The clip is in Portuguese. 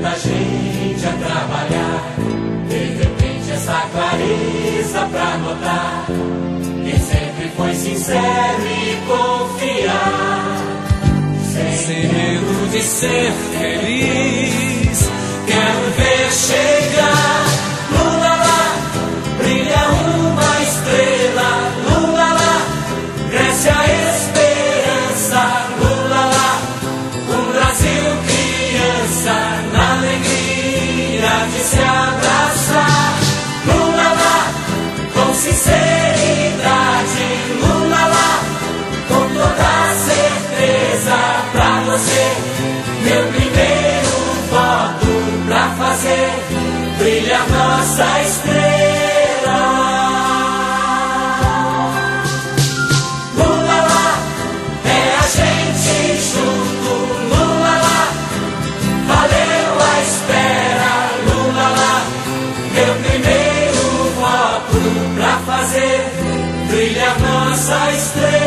tanta gente a trabalhar. De repente essa clareza pra notar. Quem sempre foi sincero e confiar. Sem, sem medo de ser feliz. De se abraçar. Lula lá, com sinceridade. Lula lá, com toda certeza pra você. Meu primeiro voto pra fazer brilhar nossa estrela. Primeiro voto pra fazer brilhar nossa estrela.